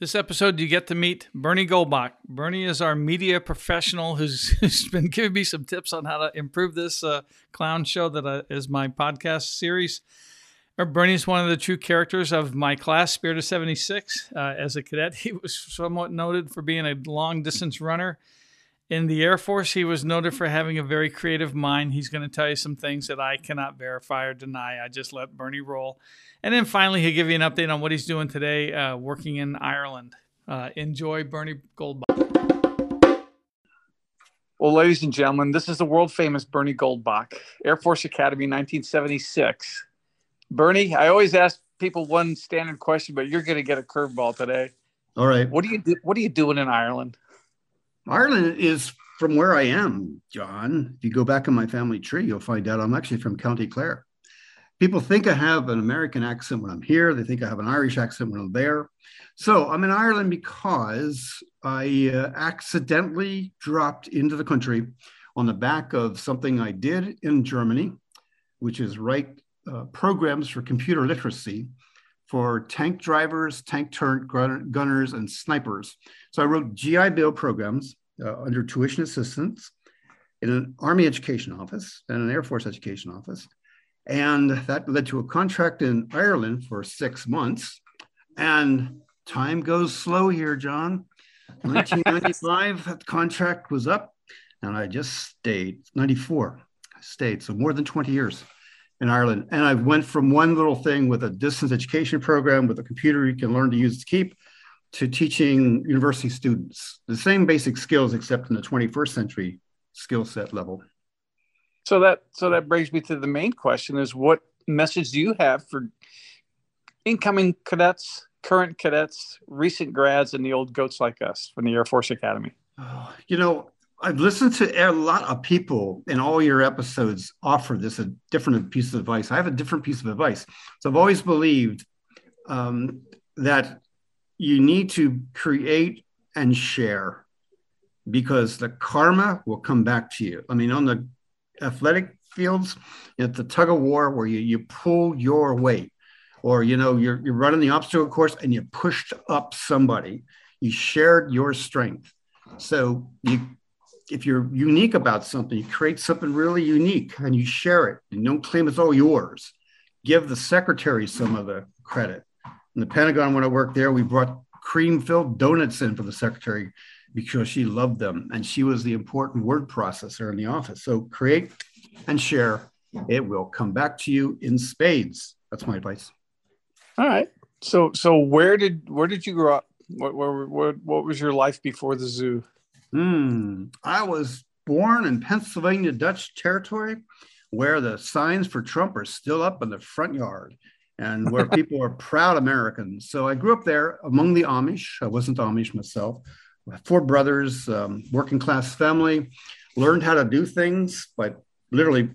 This episode, you get to meet Bernie Goldbach. Bernie is our media professional who's, who's been giving me some tips on how to improve this uh, clown show that uh, is my podcast series. Uh, Bernie is one of the true characters of my class, Spirit of 76. Uh, as a cadet, he was somewhat noted for being a long distance runner. In the Air Force, he was noted for having a very creative mind. He's going to tell you some things that I cannot verify or deny. I just let Bernie roll. And then finally, he'll give you an update on what he's doing today, uh, working in Ireland. Uh, enjoy Bernie Goldbach. Well, ladies and gentlemen, this is the world famous Bernie Goldbach, Air Force Academy, 1976. Bernie, I always ask people one standard question, but you're going to get a curveball today. All right. What do you do? What are you doing in Ireland? Ireland is from where I am, John. If you go back in my family tree, you'll find out I'm actually from County Clare people think I have an American accent when I'm here. They think I have an Irish accent when I'm there. So I'm in Ireland because I uh, accidentally dropped into the country on the back of something I did in Germany, which is write uh, programs for computer literacy for tank drivers, tank turret gunners, and snipers. So I wrote GI Bill programs uh, under tuition assistance in an Army education office and an Air Force education office. And that led to a contract in Ireland for six months. And time goes slow here, John. 1995, that contract was up, and I just stayed. 94, I stayed. So more than 20 years in Ireland. And I went from one little thing with a distance education program with a computer you can learn to use to keep to teaching university students the same basic skills, except in the 21st century skill set level. So that so that brings me to the main question: is what message do you have for incoming cadets, current cadets, recent grads, and the old goats like us from the Air Force Academy? Oh, you know, I've listened to a lot of people in all your episodes offer this a different piece of advice. I have a different piece of advice. So I've always believed um, that you need to create and share because the karma will come back to you. I mean, on the athletic fields, it's the tug of war where you, you pull your weight, or you know, you're, you're running the obstacle course and you pushed up somebody. You shared your strength. So you if you're unique about something, you create something really unique and you share it. You don't claim it's all yours. Give the secretary some of the credit. In the Pentagon, when I worked there, we brought cream filled donuts in for the secretary because she loved them and she was the important word processor in the office. So create and share. It will come back to you in spades. That's my advice. All right. So so where did where did you grow up? What what what, what was your life before the zoo? Hmm. I was born in Pennsylvania Dutch territory where the signs for Trump are still up in the front yard and where people are proud Americans. So I grew up there among the Amish. I wasn't Amish myself, four brothers, um, working class family, learned how to do things by literally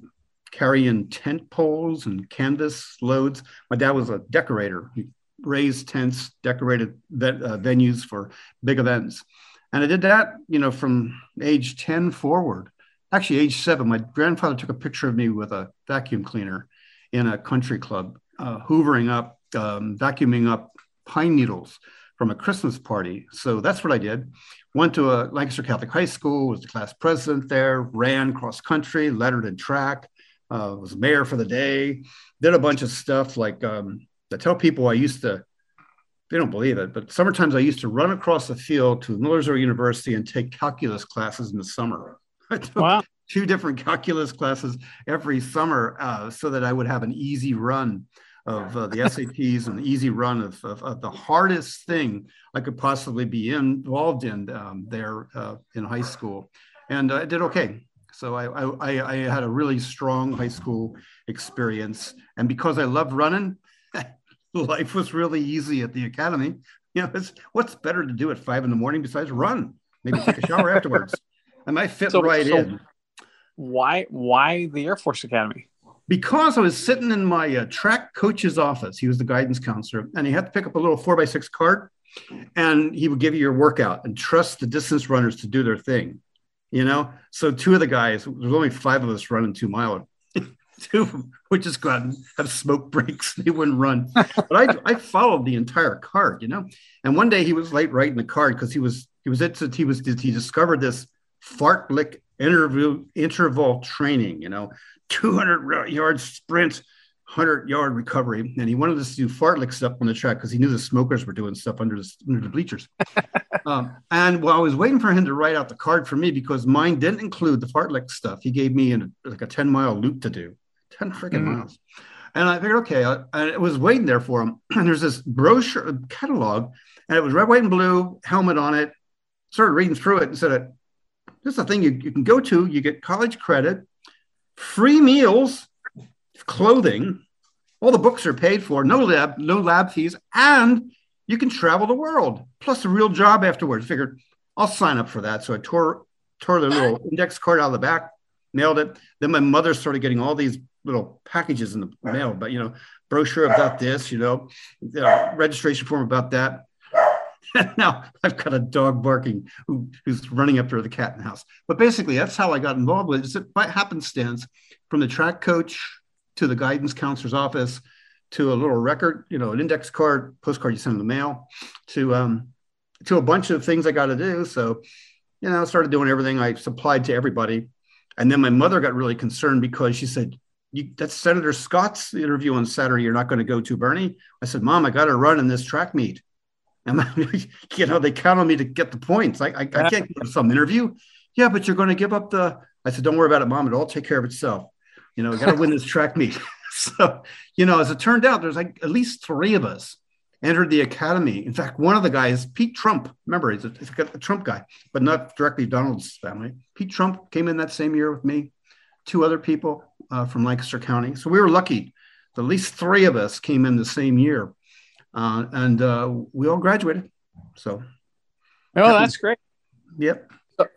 carrying tent poles and canvas loads. My dad was a decorator. He raised tents, decorated uh, venues for big events. And I did that, you know, from age 10 forward. Actually, age seven, my grandfather took a picture of me with a vacuum cleaner in a country club, uh, hoovering up, um, vacuuming up pine needles from a Christmas party. So that's what I did. Went to a Lancaster Catholic High School, was the class president there, ran cross country, lettered in track, uh, was mayor for the day, did a bunch of stuff like um, I tell people I used to, they don't believe it, but summertimes I used to run across the field to Millersville University and take calculus classes in the summer. I took wow. two different calculus classes every summer uh, so that I would have an easy run of uh, the SATs and the easy run of, of, of, the hardest thing I could possibly be involved in um, there uh, in high school. And I did okay. So I, I, I, had a really strong high school experience. And because I loved running, life was really easy at the academy. You know, what's better to do at five in the morning besides run? Maybe take a shower afterwards. I might fit so, right so in. Why, why the Air Force Academy? Because I was sitting in my uh, track coach's office, he was the guidance counselor, and he had to pick up a little four by six cart, and he would give you your workout and trust the distance runners to do their thing. You know, so two of the guys, there's only five of us running two mile. Two of them would just go out and have smoke breaks. They wouldn't run. But I, I followed the entire card, you know. And one day he was late writing the card because he was he was at he was he discovered this fartlek interview interval training, you know, 200 yard sprint, 100 yard recovery. And he wanted us to do fartlek stuff on the track because he knew the smokers were doing stuff under the, under the bleachers. um, and while I was waiting for him to write out the card for me, because mine didn't include the fartlek stuff, he gave me an, like a 10 mile loop to do, 10 freaking mm. miles. And I figured, okay, I, I was waiting there for him. And there's this brochure catalog, and it was red, white, and blue, helmet on it. Started reading through it and said, this is the thing you, you can go to, you get college credit, free meals, clothing, all the books are paid for, no lab, no lab fees, and you can travel the world, plus a real job afterwards. Figured I'll sign up for that. So I tore tore the little index card out of the back, mailed it. Then my mother started getting all these little packages in the mail, but you know, brochure about this, you know, registration form about that. now I've got a dog barking who, who's running up to the cat in the house. But basically, that's how I got involved with it. It by happenstance from the track coach to the guidance counselor's office to a little record, you know, an index card, postcard you send in the mail, to um, to a bunch of things I got to do. So, you know, I started doing everything I supplied to everybody. And then my mother got really concerned because she said, you, that's Senator Scott's interview on Saturday. You're not going to go to Bernie. I said, Mom, I got to run in this track meet. And you know, they count on me to get the points. I, I, I can't give some interview. Yeah, but you're going to give up the. I said, don't worry about it, Mom. It'll all take care of itself. You know, got to win this track meet. so, you know, as it turned out, there's like at least three of us entered the academy. In fact, one of the guys, Pete Trump, remember, he's a, he's a Trump guy, but not directly Donald's family. Pete Trump came in that same year with me, two other people uh, from Lancaster County. So we were lucky. At least three of us came in the same year, uh, and uh, we all graduated. So, oh, that's great. Yep. So,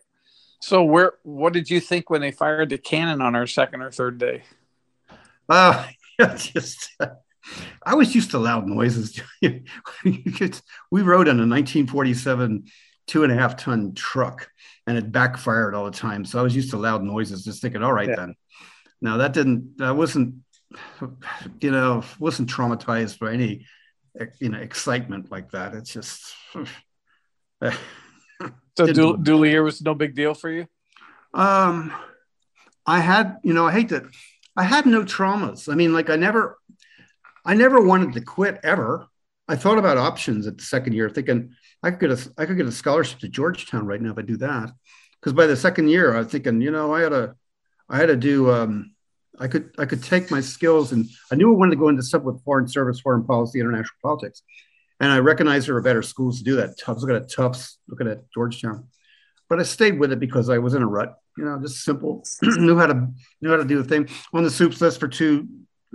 so, where? What did you think when they fired the cannon on our second or third day? Uh, just I was used to loud noises. we rode in a 1947 two and a half ton truck and it backfired all the time. So I was used to loud noises, just thinking, all right, yeah. then. Now that didn't, that wasn't, you know, wasn't traumatized by any, you know, excitement like that. It's just. so du- here was no big deal for you? Um, I had, you know, I hate that I had no traumas. I mean, like I never, I never wanted to quit ever. I thought about options at the second year, thinking I could get a, I could get a scholarship to Georgetown right now if I do that. Because by the second year, I was thinking, you know, I had to, I had to do, um, I could, I could take my skills, and I knew I wanted to go into stuff with foreign service, foreign policy, international politics, and I recognized there were better schools to do that. Tufts, looking at Tufts, looking at Georgetown, but I stayed with it because I was in a rut you know, just simple. knew how to knew how to do the thing on the soups list for two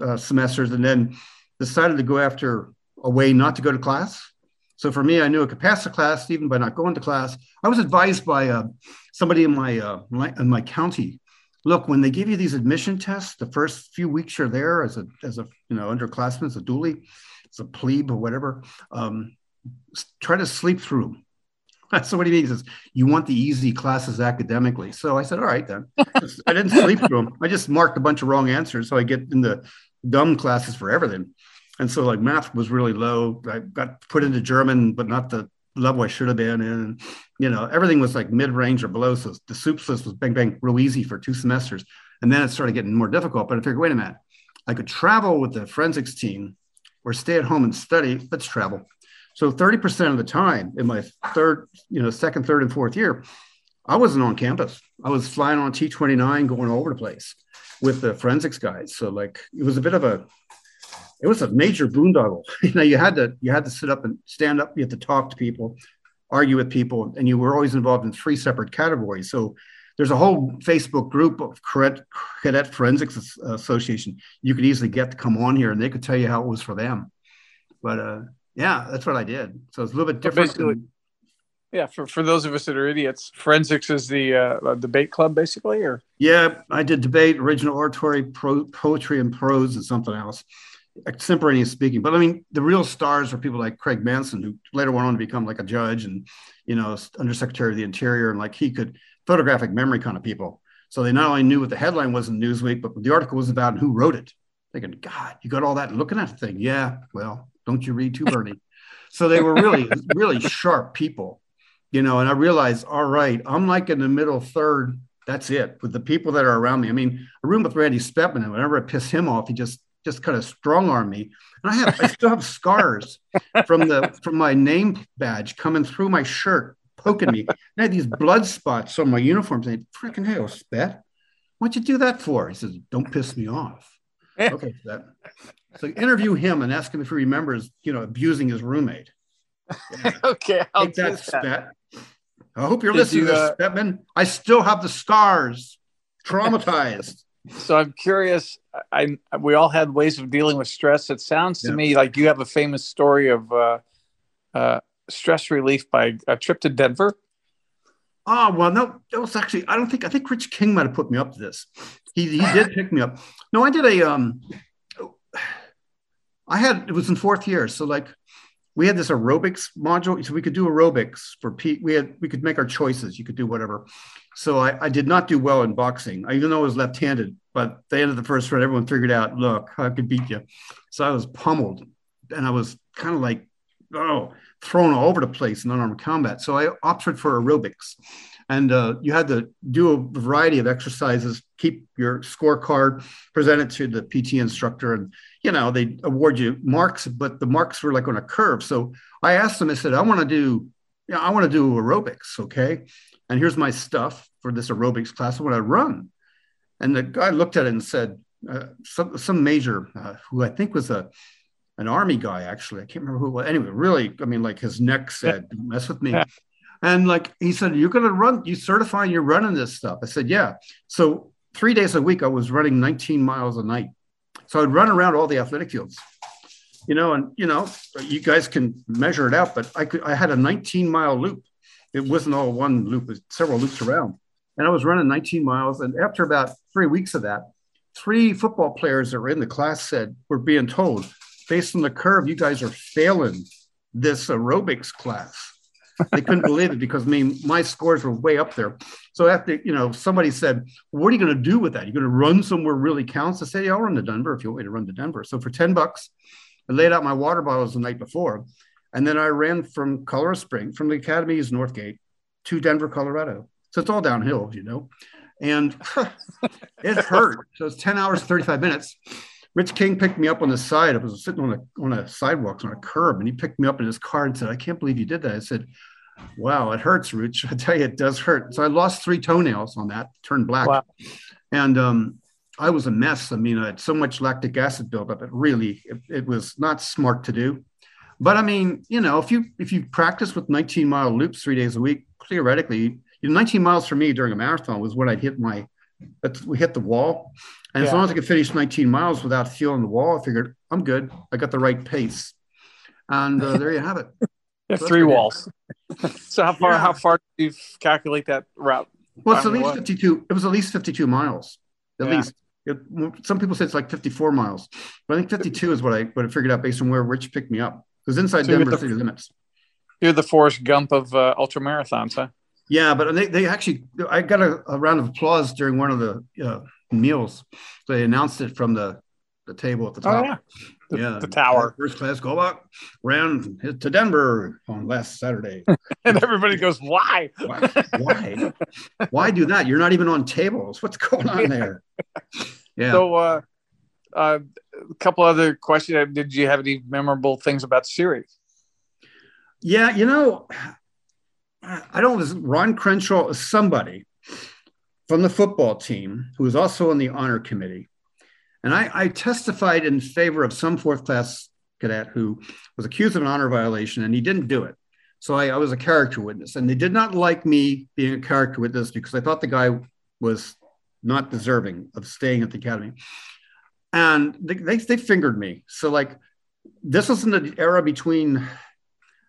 uh, semesters, and then decided to go after a way not to go to class. So for me, I knew I could pass the class even by not going to class. I was advised by uh, somebody in my uh, in my county. Look, when they give you these admission tests, the first few weeks you're there as a as a you know underclassman, as a doolie, as a plebe or whatever. Um, try to sleep through so what he means is you want the easy classes academically. So I said, all right then. I didn't sleep through them. I just marked a bunch of wrong answers. So I get in the dumb classes for everything. And so like math was really low. I got put into German, but not the I should have been in. And, you know, everything was like mid-range or below. So the soups list was bang, bang, real easy for two semesters. And then it started getting more difficult. But I figured, wait a minute, I could travel with the forensics team or stay at home and study. Let's travel. So 30% of the time in my third, you know, second, third, and fourth year, I wasn't on campus. I was flying on T29 going all over the place with the forensics guys. So like it was a bit of a it was a major boondoggle. you know, you had to you had to sit up and stand up, you had to talk to people, argue with people, and you were always involved in three separate categories. So there's a whole Facebook group of Cadet, Cadet Forensics Association. You could easily get to come on here, and they could tell you how it was for them. But uh, yeah, that's what I did. So it's a little bit different. Than... yeah, for, for those of us that are idiots, forensics is the uh, debate club, basically, or yeah, I did debate, original oratory, pro, poetry, and prose, and something else, extemporaneous speaking. But I mean, the real stars were people like Craig Manson, who later went on to become like a judge and you know undersecretary of the interior, and like he could photographic memory kind of people. So they not only knew what the headline was in Newsweek, but the article was about and who wrote it. Thinking, God, you got all that looking at the thing. Yeah, well, don't you read too, Bernie? so they were really, really sharp people, you know. And I realized, all right, I'm like in the middle third. That's it with the people that are around me. I mean, a room with Randy Spetman, and whenever I piss him off, he just just kind of strong arm me. And I have I still have scars from the from my name badge coming through my shirt, poking me. And I had these blood spots on my uniform saying, freaking hell, Spet. What'd you do that for? He says, Don't piss me off. okay, so that. So interview him and ask him if he remembers, you know, abusing his roommate. Yeah. okay, I'll Take that, Spet. I hope you're Did listening you, uh, to this, Spetman. I still have the scars, traumatized. So I'm curious. I we all had ways of dealing with stress. It sounds to yeah. me like you have a famous story of uh, uh, stress relief by a trip to Denver. Oh well, no, that was actually I don't think I think Rich King might have put me up to this. He he did pick me up. No, I did a um. I had it was in fourth year, so like we had this aerobics module, so we could do aerobics for Pete. We had we could make our choices. You could do whatever. So I, I did not do well in boxing, even though I was left-handed. But at the end of the first round, everyone figured out, look, I could beat you. So I was pummeled, and I was kind of like, oh, thrown all over the place in unarmed combat. So I opted for aerobics, and uh, you had to do a variety of exercises, keep your scorecard, present it to the PT instructor, and you know they award you marks, but the marks were like on a curve. So I asked them, I said, I want to do, yeah, I want to do aerobics, okay? And here's my stuff for this aerobics class. I want to run. And the guy looked at it and said, uh, some, some major uh, who I think was a an army guy actually. I can't remember who it was. Anyway, really, I mean, like his neck said, "Don't mess with me." And like he said, "You're going to run. You certifying you're running this stuff?" I said, "Yeah." So three days a week, I was running 19 miles a night. So I'd run around all the athletic fields, you know, and you know, you guys can measure it out. But I could, I had a 19 mile loop. It wasn't all one loop; it was several loops around. And I was running 19 miles. And after about three weeks of that, three football players that were in the class said, "We're being told based on the curve, you guys are failing this aerobics class. they couldn't believe it because I mean my scores were way up there. So after you know somebody said, "What are you going to do with that? You're going to run somewhere really counts?" I say, "Yeah, I'll run to Denver if you want me to run to Denver." So for ten bucks, I laid out my water bottles the night before, and then I ran from Colorado Spring from the Academy's Northgate to Denver, Colorado. So it's all downhill, you know, and it hurt. So it's ten hours thirty five minutes. Rich King picked me up on the side. I was sitting on a on a sidewalk on a curb, and he picked me up in his car and said, "I can't believe you did that." I said, "Wow, it hurts, Rich. I tell you, it does hurt." So I lost three toenails on that, turned black, wow. and um, I was a mess. I mean, I had so much lactic acid buildup. It really, it, it was not smart to do. But I mean, you know, if you if you practice with 19 mile loops three days a week, theoretically, you know, 19 miles for me during a marathon was when I'd hit my, we hit the wall. And yeah. as long as I could finish 19 miles without feeling the wall, I figured I'm good. I got the right pace. And uh, there you have it. so three walls. so how far? Yeah. How far do you calculate that route? Well, it's at least what? 52. It was at least 52 miles. At yeah. least. It, some people say it's like 54 miles, but I think 52 is what I what I figured out based on where Rich picked me up. Because inside so Denver the, city limits. You're the Forrest Gump of uh, ultra marathons, huh? Yeah, but they, they actually I got a, a round of applause during one of the uh, meals. They announced it from the, the table at the top. Oh, yeah. The, yeah, the tower. First class Goldbach ran to Denver on last Saturday. and everybody goes, why? why? Why? Why do that? You're not even on tables. What's going on there? Yeah. So, uh, uh, a couple other questions. Did you have any memorable things about the SERE? Yeah, you know, I don't know. Ron Crenshaw is somebody from the football team who was also on the honor committee. And I, I testified in favor of some fourth class cadet who was accused of an honor violation and he didn't do it. So I, I, was a character witness, and they did not like me being a character witness because I thought the guy was not deserving of staying at the academy. And they, they, they fingered me. So, like, this was in the era between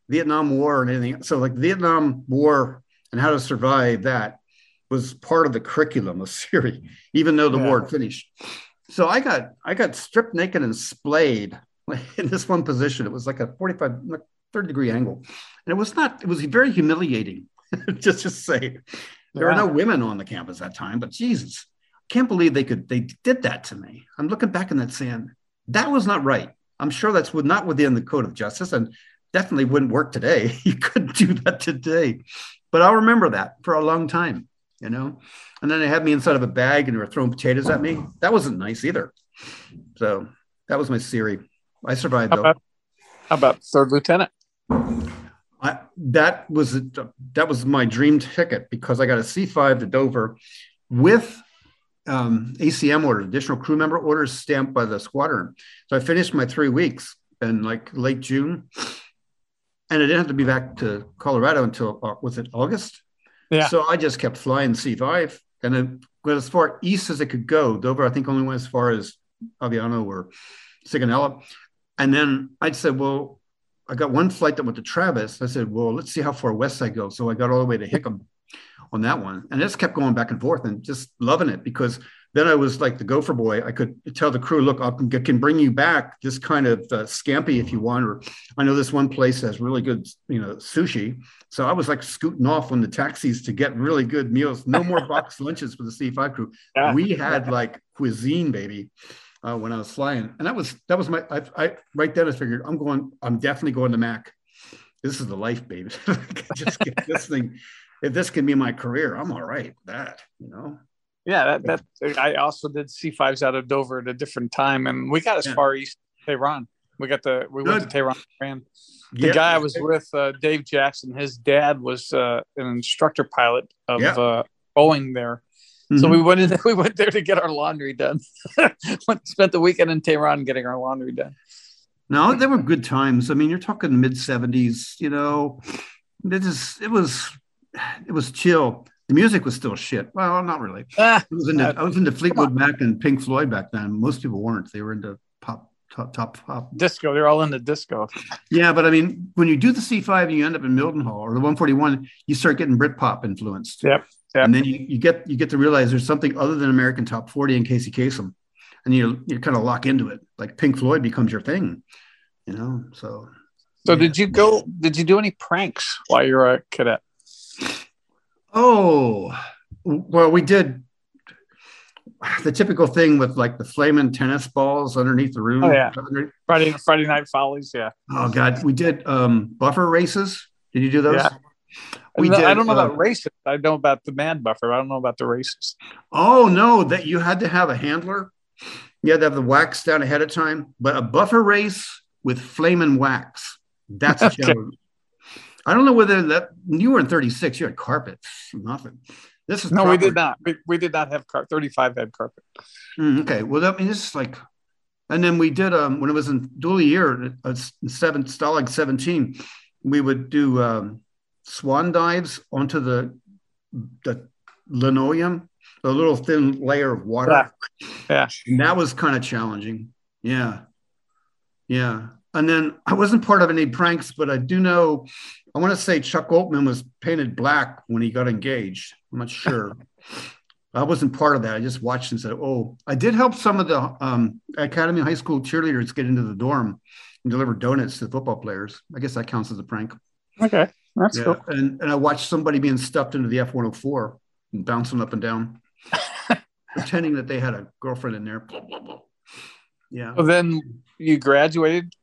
Vietnam War and anything. So, like, Vietnam War and how to survive that was part of the curriculum of SERE, even though the yeah. war had finished. So I got I got stripped naked and splayed in this one position. It was like a 45, 30 degree angle. And it was not, it was very humiliating, just to say. There yeah. were no women on the campus that time, but Jesus, can't believe they could they did that to me. I'm looking back in that saying that was not right. I'm sure that's not within the code of justice and definitely wouldn't work today. You couldn't do that today. But I'll remember that for a long time, you know. And then they had me inside of a bag and they were throwing potatoes at me. That wasn't nice either. So that was my theory. I survived how about, how about third lieutenant? I, that was that was my dream ticket because I got a C5 to Dover with um, ACM orders, additional crew member orders stamped by the squadron. So I finished my three weeks in like late June, and I didn't have to be back to Colorado until uh, was it August? Yeah. So I just kept flying C5, and then went as far east as it could go. Dover, I think, only went as far as Aviano or Sigonella, and then I said, well. I got one flight that went to Travis. I said, well, let's see how far west I go. So I got all the way to Hickam on that one. And I just kept going back and forth and just loving it because then I was like the gopher boy. I could tell the crew, look, I can bring you back just kind of uh, scampi if you want. Or I know this one place has really good, you know, sushi. So I was like scooting off on the taxis to get really good meals. No more box lunches for the C5 crew. Yeah. We had like cuisine, baby. Uh, when I was flying, and that was that was my I, I right then I figured I'm going I'm definitely going to Mac. This is the life, baby. just get this thing if this can be my career, I'm all right with that, you know. Yeah, that, that I also did C5s out of Dover at a different time, and we got as yeah. far east Tehran. We got the we Good. went to Tehran. Ran. The guy I was with, uh, Dave Jackson, his dad was uh, an instructor pilot of uh, Boeing there. Mm-hmm. So we went in. We went there to get our laundry done. Spent the weekend in Tehran getting our laundry done. No, they were good times. I mean, you're talking mid '70s. You know, it is. It was it was chill. The music was still shit. Well, not really. Ah, I was into, uh, I was into Fleetwood Mac and Pink Floyd back then. Most people weren't. They were into pop, top, top pop. Disco. They're all into disco. Yeah, but I mean, when you do the C5 and you end up in Mildenhall or the 141, you start getting Britpop influenced. Yep. yep. And then you, you get you get to realize there's something other than American Top 40 and Casey Kasem, and you you kind of lock into it. Like Pink Floyd becomes your thing, you know. So. So yeah. did you go? Did you do any pranks while you were a cadet? Oh, well, we did the typical thing with like the flaming tennis balls underneath the room. Oh yeah, Friday Friday night follies. Yeah. Oh god, we did um, buffer races. Did you do those? Yeah. We no, did, I don't know uh, about races. I know about the man buffer. I don't know about the races. Oh no, that you had to have a handler. You had to have the wax down ahead of time. But a buffer race with flaming wax. That's a challenge. I don't know whether that you were in 36, you had carpets, nothing. This is no, proper. we did not. We, we did not have car. 35 had carpet. Mm, okay, well, I mean, this is like, and then we did um when it was in doolie year, uh, seven Stalag 17, we would do um, swan dives onto the the linoleum, a little thin layer of water. Yeah, yeah. and that was kind of challenging. Yeah, yeah. And then I wasn't part of any pranks, but I do know I want to say Chuck Altman was painted black when he got engaged. I'm not sure. I wasn't part of that. I just watched and said, "Oh, I did help some of the um, academy high school cheerleaders get into the dorm and deliver donuts to the football players. I guess that counts as a prank." Okay, that's yeah. cool. And and I watched somebody being stuffed into the F-104 and bouncing up and down, pretending that they had a girlfriend in there. Yeah. Well, then you graduated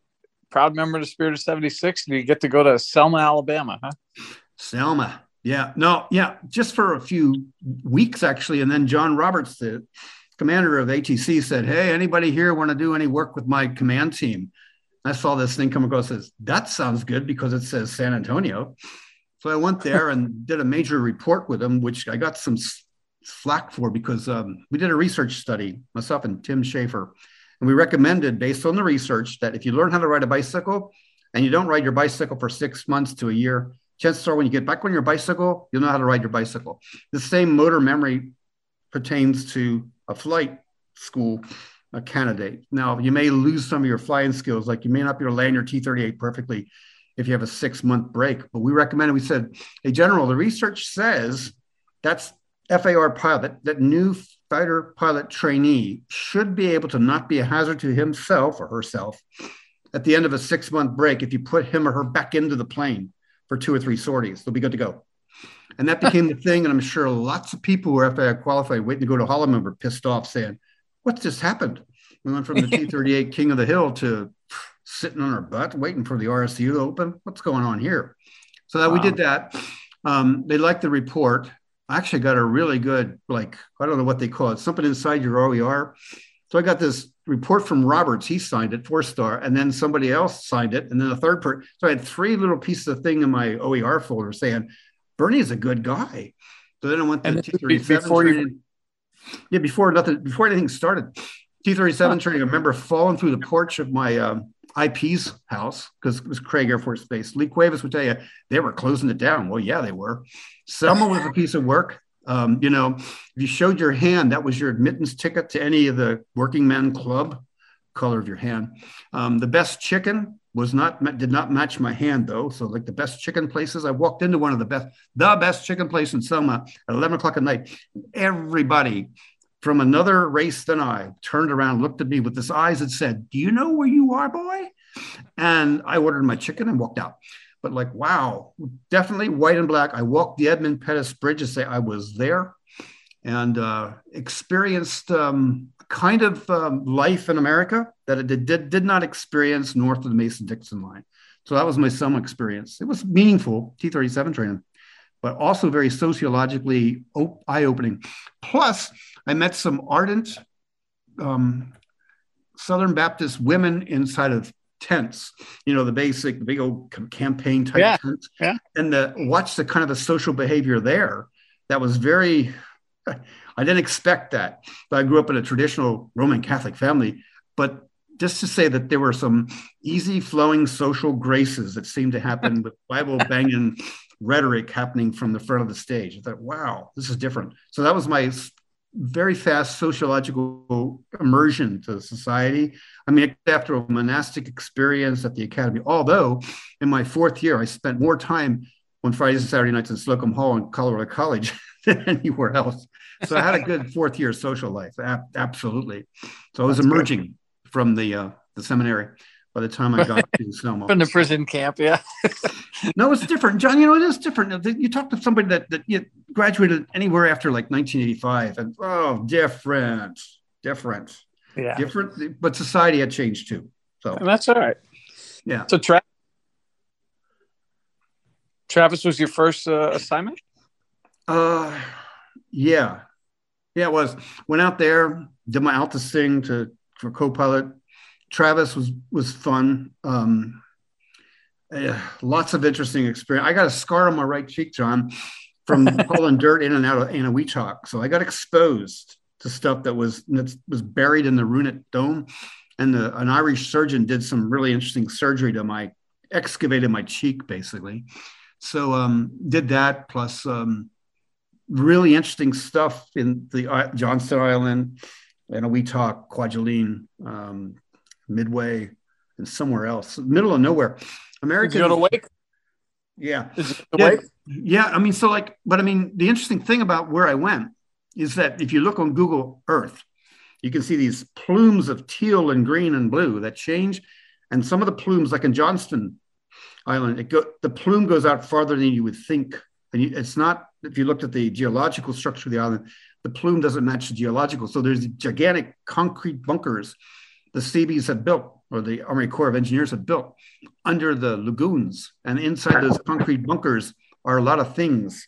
proud member of the Spirit of 76, and you get to go to Selma, Alabama, huh? Selma. Yeah. No, yeah, just for a few weeks, actually. And then John Roberts, the commander of ATC, said, Hey, anybody here want to do any work with my command team? I saw this thing come across says, That sounds good because it says San Antonio. So I went there and did a major report with him, which I got some flack for because um, we did a research study, myself and Tim Schaefer, and we recommended, based on the research, that if you learn how to ride a bicycle and you don't ride your bicycle for six months to a year, chances are when you get back on your bicycle, you'll know how to ride your bicycle. The same motor memory pertains to a flight school a candidate. Now, you may lose some of your flying skills, like you may not be able to land your T 38 perfectly if you have a six month break. But we recommended, we said, hey, General, the research says that's FAR pilot, that new fighter pilot trainee should be able to not be a hazard to himself or herself at the end of a six month break if you put him or her back into the plane for two or three sorties. They'll be good to go. And that became the thing. And I'm sure lots of people who were after I qualified waiting to go to Holloman were pissed off saying, What's just happened? We went from the T 38 King of the Hill to sitting on our butt waiting for the RSU to open. What's going on here? So that wow. we did that. Um, they liked the report. I actually got a really good, like, I don't know what they call it, something inside your OER. So I got this report from Roberts. He signed it, four star, and then somebody else signed it, and then a third person. So I had three little pieces of thing in my OER folder saying, Bernie is a good guy. So then I went to T37 before training. You... Yeah, before nothing, before anything started. T37 training. I remember falling through the porch of my um, IP's house because it was Craig Air Force Base. Lee Cuevas would tell you they were closing it down. Well, yeah, they were. Selma was a piece of work. Um, you know, if you showed your hand, that was your admittance ticket to any of the working men club color of your hand. Um, the best chicken was not did not match my hand though. So like the best chicken places, I walked into one of the best, the best chicken place in Selma at 11 o'clock at night. Everybody from another race than I turned around, looked at me with his eyes that said, Do you know where you are, boy? And I ordered my chicken and walked out. But like, wow, definitely white and black. I walked the Edmund Pettus Bridge to say I was there and uh, experienced um, kind of um, life in America that it did, did, did not experience north of the Mason Dixon line. So that was my summer experience. It was meaningful, T 37 training, but also very sociologically eye opening. Plus, I met some ardent um, Southern Baptist women inside of tents, you know, the basic, the big old campaign type yeah, tents. Yeah. And the watch the kind of the social behavior there that was very, I didn't expect that. But I grew up in a traditional Roman Catholic family. But just to say that there were some easy flowing social graces that seemed to happen with Bible banging rhetoric happening from the front of the stage. I thought, wow, this is different. So that was my very fast sociological immersion to society. I mean, after a monastic experience at the academy, although in my fourth year, I spent more time on Fridays and Saturday nights in Slocum Hall and Colorado College than anywhere else. So I had a good fourth year social life. absolutely. So I was That's emerging good. from the uh, the seminary by the time I got to Selma. From the prison camp, yeah. no, it's different, John. You know, it is different. You talk to somebody that that you graduated anywhere after like 1985, and oh, different, different, yeah, different. But society had changed too. So and that's all right. Yeah. So Tra- Travis was your first uh, assignment. Uh, yeah, yeah, it was. Went out there, did my Alta thing to for co-pilot Travis was was fun. Um, yeah, lots of interesting experience. I got a scar on my right cheek, John, from pulling dirt in and out of Eniwetok. So I got exposed to stuff that was that was buried in the Runit Dome, and the, an Irish surgeon did some really interesting surgery to my excavated my cheek basically. So um, did that plus um, really interesting stuff in the uh, Johnston Island, and Eniwetok, Kwajalein, um, Midway, and somewhere else, middle of nowhere. American. Did you go to Wake? Yeah. Yeah, yeah. I mean, so like, but I mean, the interesting thing about where I went is that if you look on Google Earth, you can see these plumes of teal and green and blue that change. And some of the plumes, like in Johnston Island, it go, the plume goes out farther than you would think. And you, it's not, if you looked at the geological structure of the island, the plume doesn't match the geological. So there's gigantic concrete bunkers the Seabees have built, or the Army Corps of Engineers have built under the lagoons. And inside those concrete bunkers are a lot of things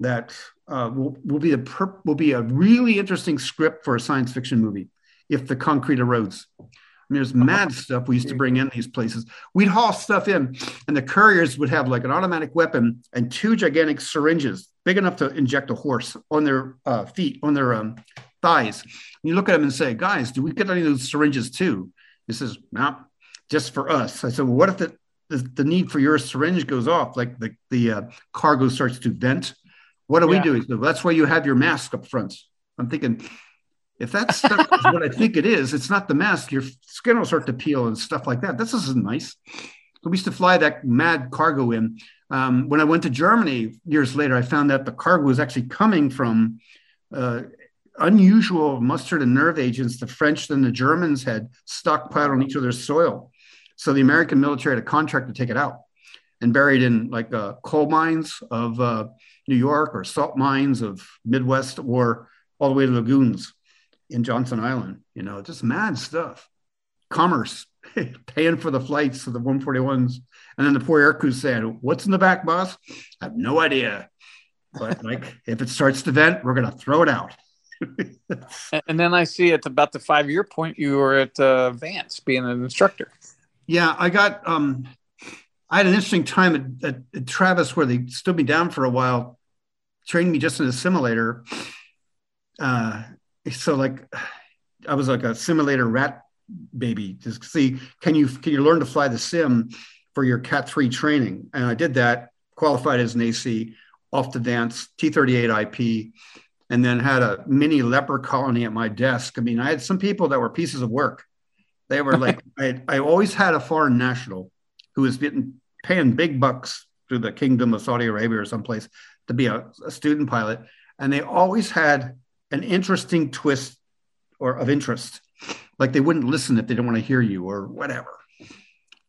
that uh, will, will, be a per- will be a really interesting script for a science fiction movie if the concrete erodes. I mean, there's mad stuff we used to bring in these places. We'd haul stuff in, and the couriers would have like an automatic weapon and two gigantic syringes, big enough to inject a horse on their uh, feet, on their um, thighs. And you look at him and say, guys, do we get any of those syringes too? He says, no, just for us. I said, well, what if the, the, the need for your syringe goes off? Like the, the uh, cargo starts to vent. What do yeah. we do? He said, well, that's why you have your mask up front. I'm thinking, if that's what I think it is, it's not the mask. Your skin will start to peel and stuff like that. This isn't nice. So we used to fly that mad cargo in. Um, when I went to Germany years later, I found that the cargo was actually coming from uh, unusual mustard and nerve agents the French and the Germans had stockpiled on each other's soil. So the American military had a contract to take it out. and buried in like uh, coal mines of uh, New York or salt mines of Midwest or all the way to lagoons in Johnston Island. You know, just mad stuff. Commerce paying for the flights of the 141s. And then the poor air crew saying, What's in the back, boss? I have no idea. But like, if it starts to vent, we're going to throw it out. and then I see at about the five year point, you were at uh, Vance being an instructor. Yeah, I got, um, I had an interesting time at, at, at Travis where they stood me down for a while, trained me just in a simulator. Uh, so like, I was like a simulator rat baby to see can you can you learn to fly the sim for your Cat three training, and I did that. Qualified as an AC, off the Vance T38 IP, and then had a mini leper colony at my desk. I mean, I had some people that were pieces of work. They were like, I, I always had a foreign national who was getting paying big bucks through the kingdom of Saudi Arabia or someplace to be a, a student pilot. And they always had an interesting twist or of interest. Like they wouldn't listen if they didn't want to hear you or whatever.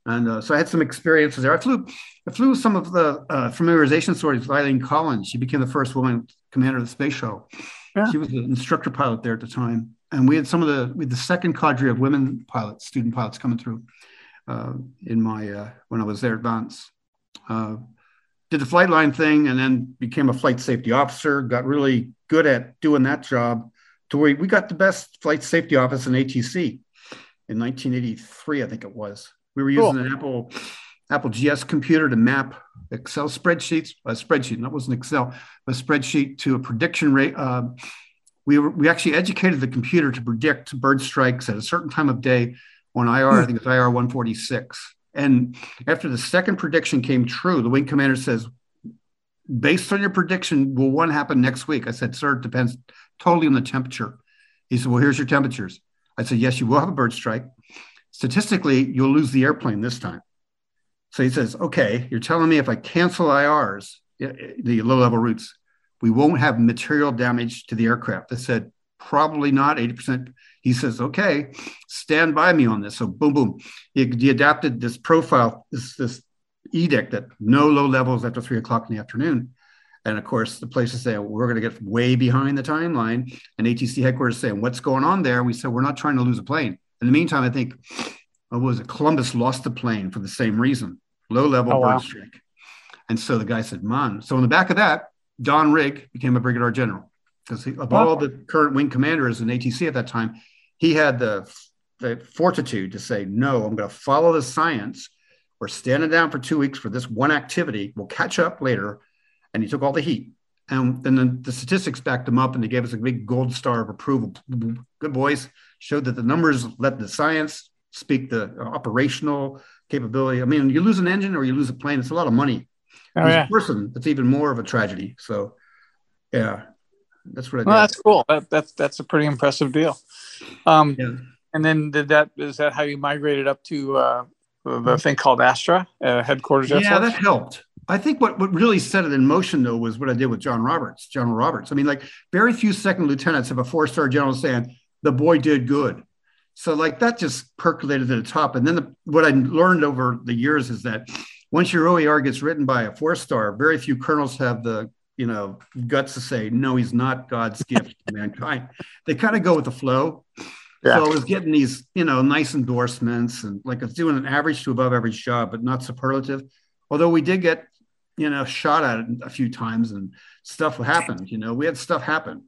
And uh, so I had some experiences there. I flew, I flew some of the uh, familiarization stories with Eileen Collins. She became the first woman commander of the space shuttle. Yeah. She was an instructor pilot there at the time. And we had some of the, we had the second cadre of women pilots, student pilots coming through uh, in my, uh, when I was there at Vance. Uh, did the flight line thing and then became a flight safety officer, got really good at doing that job to where we got the best flight safety office in ATC in 1983, I think it was. We were using cool. an Apple Apple GS computer to map Excel spreadsheets, a spreadsheet, that wasn't Excel, a spreadsheet to a prediction rate. Uh, we, were, we actually educated the computer to predict bird strikes at a certain time of day on IR, I think it's IR 146. And after the second prediction came true, the wing commander says, based on your prediction, will one happen next week? I said, sir, it depends totally on the temperature. He said, well, here's your temperatures. I said, yes, you will have a bird strike. Statistically, you'll lose the airplane this time. So he says, okay, you're telling me if I cancel IRs, the low level routes, we won't have material damage to the aircraft. I said, probably not 80%. He says, okay, stand by me on this. So boom, boom. He, he adapted this profile, this, this edict that no low levels after three o'clock in the afternoon. And of course, the places well, we're going to get way behind the timeline. And ATC headquarters saying, what's going on there? We said, we're not trying to lose a plane. In the meantime, I think, what was it? Columbus lost the plane for the same reason low level oh, bird wow. strike. And so the guy said, man. So on the back of that, Don Rigg became a brigadier general because of all the current wing commanders in ATC at that time, he had the, the fortitude to say, no, I'm going to follow the science. We're standing down for two weeks for this one activity. We'll catch up later and he took all the heat. And then the, the statistics backed him up and they gave us a big gold star of approval. Good boys showed that the numbers let the science speak the operational capability. I mean, you lose an engine or you lose a plane, it's a lot of money. Oh, yeah. a person, it's even more of a tragedy. So, yeah, that's what I. Well, that's cool. That, that's that's a pretty impressive deal. Um, yeah. And then did that is that how you migrated up to uh, the thing called Astra uh, headquarters? Yeah, that helped. I think what, what really set it in motion, though, was what I did with John Roberts, General Roberts. I mean, like, very few second lieutenants have a four star general saying, the boy did good. So, like, that just percolated to the top. And then the, what I learned over the years is that once your OER gets written by a four star, very few colonels have the you know guts to say no he's not god's gift to mankind they kind of go with the flow yeah. so i was getting these you know nice endorsements and like i was doing an average to above average job but not superlative although we did get you know, shot at it a few times and stuff happened. You know, we had stuff happen.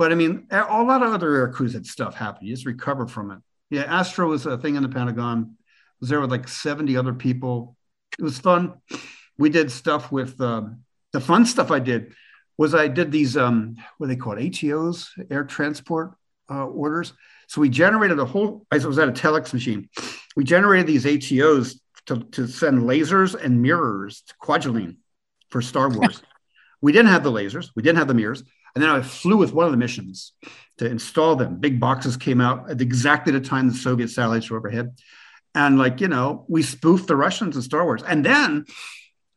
But I mean, a lot of other air had stuff happen. You just recover from it. Yeah, Astro was a thing in the Pentagon. I was there with like 70 other people. It was fun. We did stuff with um, the fun stuff I did was I did these um, what they call ATOs, air transport uh, orders. So we generated a whole. I was at a telex machine. We generated these ATOs to, to send lasers and mirrors to Kwajalein for Star Wars. we didn't have the lasers, we didn't have the mirrors. And then I flew with one of the missions to install them. Big boxes came out at exactly the time the Soviet satellites were overhead. And like, you know, we spoofed the Russians in Star Wars. And then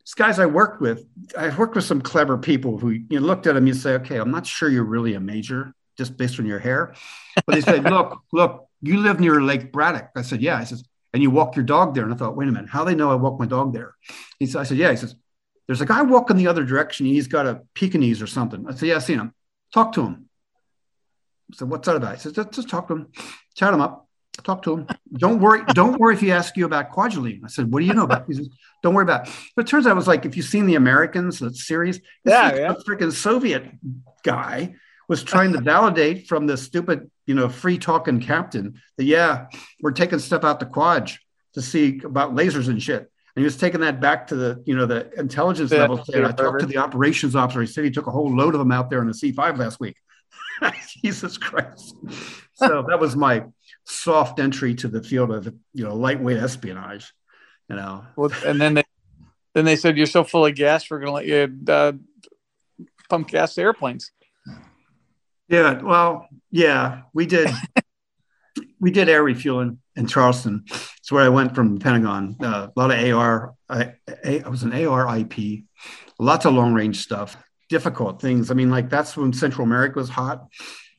these guys I worked with, I worked with some clever people who you know, looked at them, you say, okay, I'm not sure you're really a major just based on your hair. But they said, look, look, you live near Lake Braddock. I said, yeah. I says, and you walk your dog there. And I thought, wait a minute, how do they know I walk my dog there? He said, I said, yeah. He says, there's a guy walking the other direction. He's got a Pekingese or something. I said, yeah, I seen him. Talk to him. I said, what's that about? He said, just, just talk to him, chat him up, talk to him. Don't worry. Don't worry if he asks you about Kwajalein. I said, what do you know about? He says, don't worry about it. But it turns out it was like, if you've seen the Americans, that series, yeah, like yeah. a freaking Soviet guy was trying to validate from the stupid, you know, free talking captain that, yeah, we're taking stuff out the quad to see about lasers and shit. And he was taking that back to the, you know, the intelligence Yeah, level. And I talked to the operations officer. He said he took a whole load of them out there in the C5 last week. Jesus Christ. So that was my soft entry to the field of, you know, lightweight espionage, you know. Well, and then they then they said you're so full of gas, we're going to let you uh, pump gas to airplanes. Yeah, well, yeah, we did. We did air refueling in Charleston. It's where I went from the Pentagon. Uh, a lot of AR. I, I was an ARIP. Lots of long range stuff. Difficult things. I mean, like that's when Central America was hot.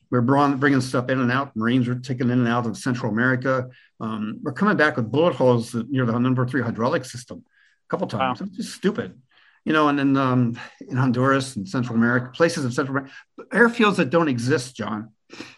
We are bringing stuff in and out. Marines were taken in and out of Central America. Um, we're coming back with bullet holes near the number three hydraulic system a couple times. Wow. It's just stupid you know, and then um, in Honduras and Central America, places of Central America, airfields that don't exist, John.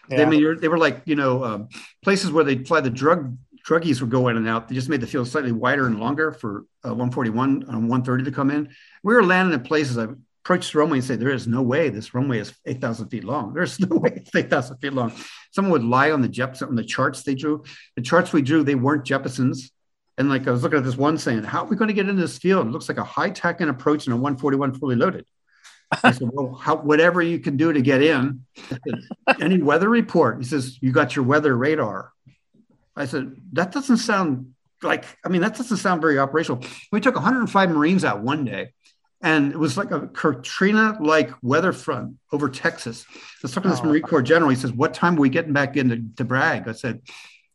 Yeah. I mean, they were like, you know, um, places where they fly the drug druggies would go in and out. They just made the field slightly wider and longer for uh, 141 and 130 to come in. We were landing in places. I approached the runway and said, "There is no way this runway is 8,000 feet long. There's no way it's 8,000 feet long." Someone would lie on the Jeps on the charts they drew. The charts we drew, they weren't Jeppesens. And like I was looking at this one saying, how are we going to get into this field? It looks like a high TACAN approach and a 141 fully loaded. I said, well, how, whatever you can do to get in. Said, Any weather report? He says, you got your weather radar. I said, that doesn't sound like, I mean, that doesn't sound very operational. We took 105 Marines out one day and it was like a Katrina like weather front over Texas. I was talking to this oh. Marine Corps general. He says, what time are we getting back into to Bragg? I said,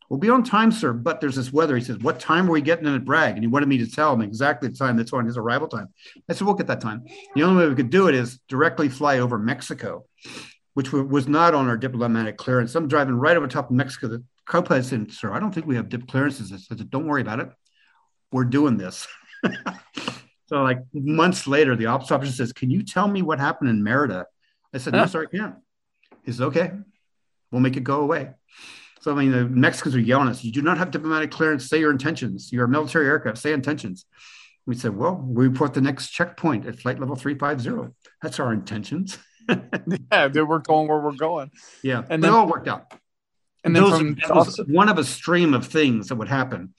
We'll be on time, sir, but there's this weather. He says, What time are we getting in at Bragg? And he wanted me to tell him exactly the time that's on his arrival time. I said, We'll get that time. The only way we could do it is directly fly over Mexico, which was not on our diplomatic clearance. I'm driving right over top of Mexico. The co pilot said, Sir, I don't think we have dip clearances. I said, Don't worry about it. We're doing this. so, like months later, the ops officer says, Can you tell me what happened in Merida? I said, No, sir, I can't. He says, Okay, we'll make it go away. So I mean, the Mexicans were yelling at us. You do not have diplomatic clearance. Say your intentions. You're a military aircraft. Say intentions. We said, well, we report the next checkpoint at flight level 350. That's our intentions. yeah, we're going where we're going. Yeah, and then, it all worked out. And, and those, from, was one of a stream of things that would happen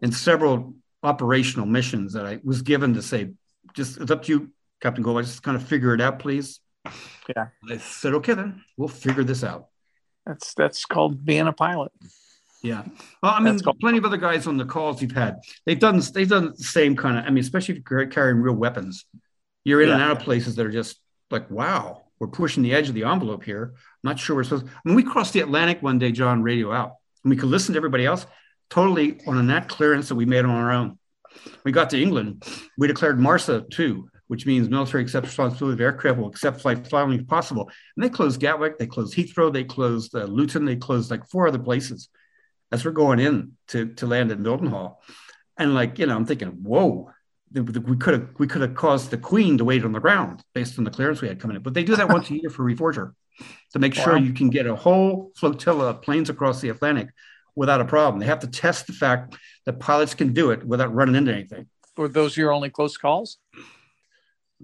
in several operational missions that I was given to say, just it's up to you, Captain Gold. Just kind of figure it out, please. Yeah. I said, okay, then we'll figure this out. That's that's called being a pilot. Yeah. Well, I mean, plenty of other guys on the calls you've had, they've done they've done the same kind of. I mean, especially if you're carrying real weapons, you're in yeah. and out of places that are just like, wow, we're pushing the edge of the envelope here. I'm not sure we're supposed. I mean, we crossed the Atlantic one day, John, radio out, and we could listen to everybody else totally on a net clearance that we made on our own. We got to England, we declared MARSA two, which means military accepts responsibility of aircraft will accept flight following if possible. And they closed Gatwick, they closed Heathrow, they closed uh, Luton, they closed like four other places as we're going in to, to land at Mildenhall. And like, you know, I'm thinking, whoa, we could have we could have caused the Queen to wait on the ground based on the clearance we had coming in. But they do that once a year for reforger to make wow. sure you can get a whole flotilla of planes across the Atlantic without a problem. They have to test the fact that pilots can do it without running into anything. Were those your only close calls?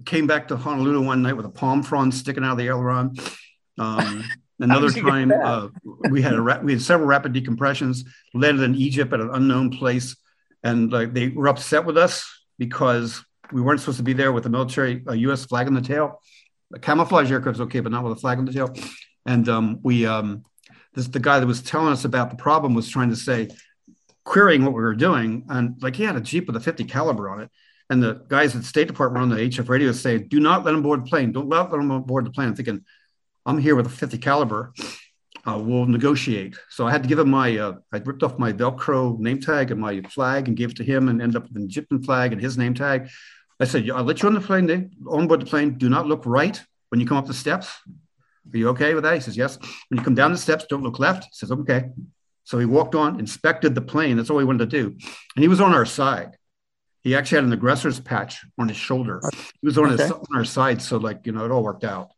Came back to Honolulu one night with a palm frond sticking out of the aileron. Um, another time, uh, we had a ra- we had several rapid decompressions. Landed in Egypt at an unknown place, and like they were upset with us because we weren't supposed to be there with a military a U.S. flag on the tail. A camouflage aircraft is okay, but not with a flag on the tail. And um, we, um, this the guy that was telling us about the problem was trying to say, querying what we were doing, and like he had a jeep with a 50 caliber on it and the guys at the State Department on the HF radio say, "Do not let them board the plane. Don't let them board the plane." I'm thinking, I'm here with a 50 caliber. Uh, we'll negotiate. So I had to give him my. Uh, I ripped off my Velcro name tag and my flag and gave it to him, and ended up with an Egyptian flag and his name tag. I said, "I'll let you on the plane. On board the plane. Do not look right when you come up the steps. Are you okay with that?" He says, "Yes." When you come down the steps, don't look left. He says, "Okay." So he walked on, inspected the plane. That's all he wanted to do. And he was on our side. He actually had an aggressor's patch on his shoulder. He was on, okay. his, on our side. So, like, you know, it all worked out.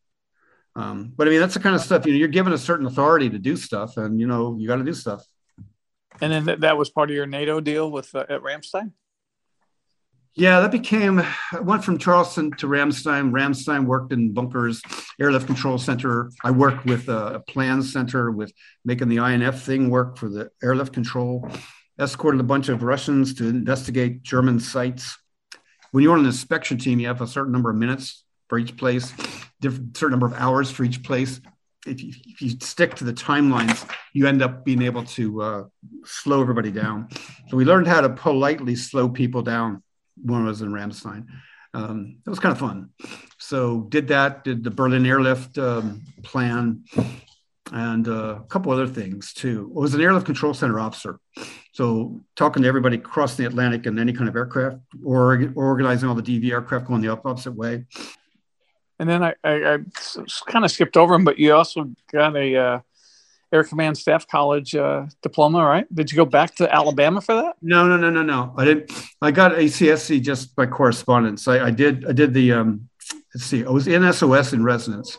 Um, but I mean, that's the kind of stuff, you know, you're given a certain authority to do stuff and, you know, you got to do stuff. And then th- that was part of your NATO deal with uh, at Ramstein? Yeah, that became, I went from Charleston to Ramstein. Ramstein worked in bunkers, airlift control center. I worked with a, a plan center with making the INF thing work for the airlift control. Escorted a bunch of Russians to investigate German sites. When you're on an inspection team, you have a certain number of minutes for each place, different certain number of hours for each place. If you, if you stick to the timelines, you end up being able to uh, slow everybody down. So we learned how to politely slow people down when I was in Ramstein. Um, it was kind of fun. So did that, did the Berlin airlift um, plan, and uh, a couple other things too. I was an airlift control center officer. So talking to everybody across the Atlantic in any kind of aircraft, or, or organizing all the DV aircraft going the opposite way. And then I, I, I kind of skipped over them, but you also got a uh, Air Command Staff College uh, diploma, right? Did you go back to Alabama for that? No, no, no, no, no. I didn't. I got ACSC just by correspondence. I, I did. I did the. Um, let's see. I was in SOS in residence.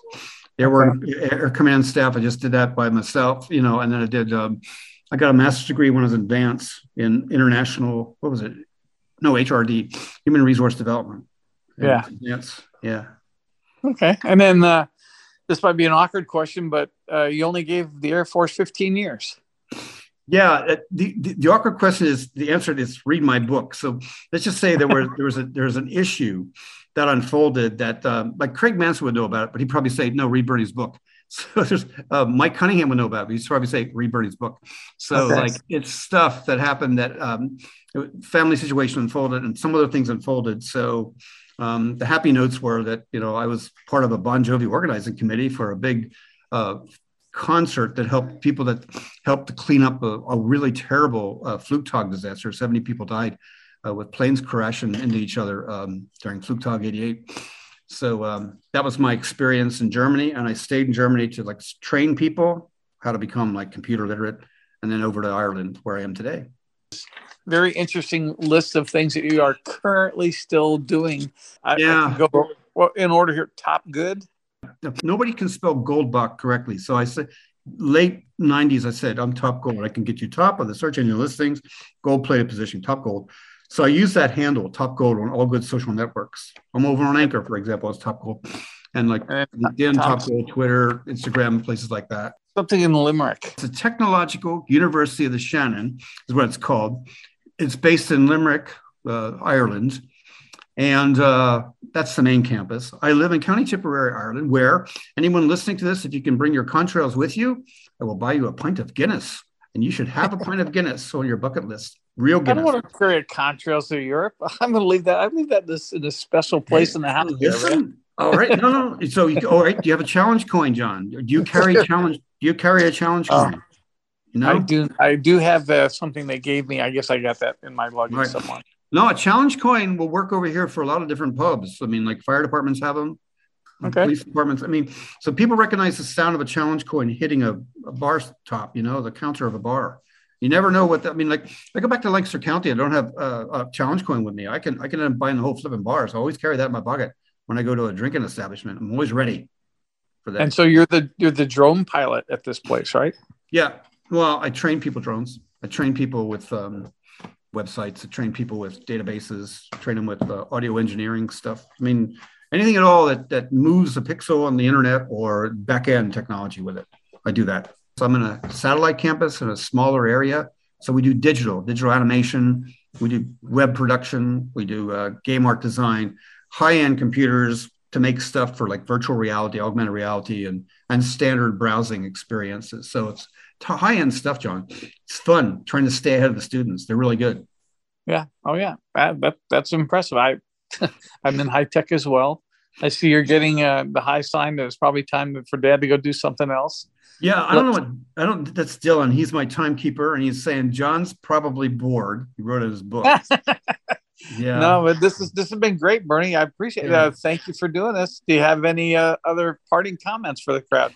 There were Air Command staff. I just did that by myself, you know, and then I did. Um, I got a master's degree when I was in advanced in international. What was it? No, HRD, Human Resource Development. Yeah. Yes. Yeah. Okay, and then. Uh, this might be an awkward question, but uh, you only gave the Air Force 15 years. Yeah, uh, the, the, the, awkward question is the answer is read my book. So let's just say there was there was a there was an issue that unfolded that um, like Craig Manson would know about it, but he'd probably say no, read Bernie's book. So there's uh, Mike Cunningham would know about it. He'd probably say read Bernie's book. So okay. like it's stuff that happened that um, family situation unfolded and some other things unfolded. So um, the happy notes were that you know I was part of a Bon Jovi organizing committee for a big uh, concert that helped people that helped to clean up a, a really terrible uh, Flugtag disaster. Seventy people died uh, with planes crashing into each other um, during Flugtag '88. So um, that was my experience in Germany, and I stayed in Germany to like train people how to become like computer literate, and then over to Ireland where I am today very interesting list of things that you are currently still doing. I, yeah. I go well, in order here. Top good. Nobody can spell Goldbach correctly, so I said late 90s. I said I'm top gold. I can get you top of the search engine listings, gold plated position, top gold. So I use that handle, top gold, on all good social networks. I'm over on Anchor, for example, as top gold, and like LinkedIn, top, top gold, Twitter, Instagram, places like that. Something in Limerick. It's a technological University of the Shannon, is what it's called. It's based in Limerick, uh, Ireland, and uh, that's the main campus. I live in County Tipperary, Ireland, where anyone listening to this, if you can bring your contrails with you, I will buy you a pint of Guinness, and you should have a pint of Guinness on your bucket list. Real Guinness. I don't want to carry a contrails to Europe. I'm going to leave that. I leave that this in a special place in the house. Listen, all right, no, no. So, you, all right. Do you have a challenge coin, John? Do you carry a challenge? Do you carry a challenge oh. coin? No, I do. I do have uh, something they gave me. I guess I got that in my luggage right. somewhere. No, a challenge coin will work over here for a lot of different pubs. I mean, like fire departments have them. Okay. Police departments. I mean, so people recognize the sound of a challenge coin hitting a, a bar top. You know, the counter of a bar. You never know what that. I mean, like I go back to Lancaster County. I don't have a, a challenge coin with me. I can I can end up buying the whole flipping bar. So I always carry that in my pocket when I go to a drinking establishment. I'm always ready for that. And so you're the you're the drone pilot at this place, right? Yeah, well, I train people drones. I train people with um, websites. I train people with databases. I train them with uh, audio engineering stuff. I mean, anything at all that that moves a pixel on the internet or back end technology with it. I do that. So I'm in a satellite campus in a smaller area. So we do digital, digital animation. We do web production. We do uh, game art design, high end computers to make stuff for like virtual reality, augmented reality, and and standard browsing experiences. So it's high end stuff, John. It's fun trying to stay ahead of the students. They're really good. Yeah. Oh yeah. That, that that's impressive. I I'm in high tech as well. I see you're getting uh, the high sign that it's probably time for dad to go do something else. Yeah, I don't know what I don't. That's Dylan. He's my timekeeper, and he's saying John's probably bored. He wrote in his book. yeah. No, but this is this has been great, Bernie. I appreciate it. Uh, thank you for doing this. Do you have any uh, other parting comments for the crowd?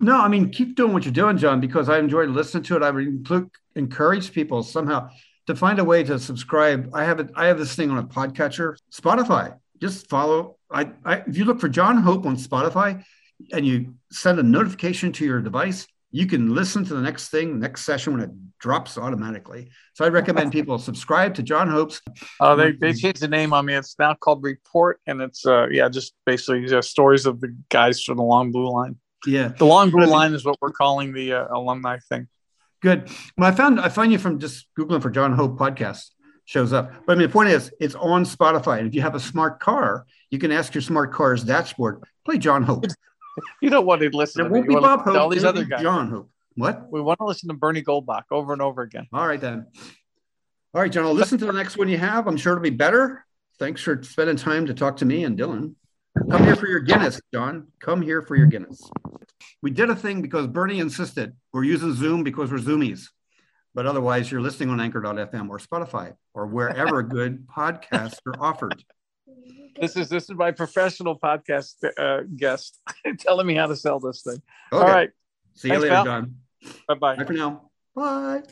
No, I mean, keep doing what you're doing, John, because I enjoyed listening to it. I would encourage people somehow to find a way to subscribe. I have it. I have this thing on a podcatcher, Spotify. Just follow. I, I if you look for John Hope on Spotify, and you send a notification to your device, you can listen to the next thing, next session when it drops automatically. So I recommend people subscribe to John Hope's. Oh, they, they changed the name on me. It's now called Report, and it's uh yeah, just basically just stories of the guys from the Long Blue Line. Yeah, the Long Blue Line is what we're calling the uh, alumni thing. Good. Well, I found I find you from just googling for John Hope podcast shows up. But I mean, the point is, it's on Spotify, and if you have a smart car, you can ask your smart car's dashboard play John Hope. you don't want to listen. It to won't be Bob Hope. All these other guys. John Hope. What? We want to listen to Bernie Goldbach over and over again. All right then. All right, John. I'll listen to the next one you have. I'm sure it'll be better. Thanks for spending time to talk to me and Dylan. Come here for your Guinness, John. Come here for your Guinness. We did a thing because Bernie insisted we're using Zoom because we're Zoomies. But otherwise, you're listening on anchor.fm or Spotify or wherever good podcasts are offered. This is this is my professional podcast uh, guest telling me how to sell this thing. Okay. All right. See you Thanks, later, pal. John. Bye bye. Bye for now. Bye.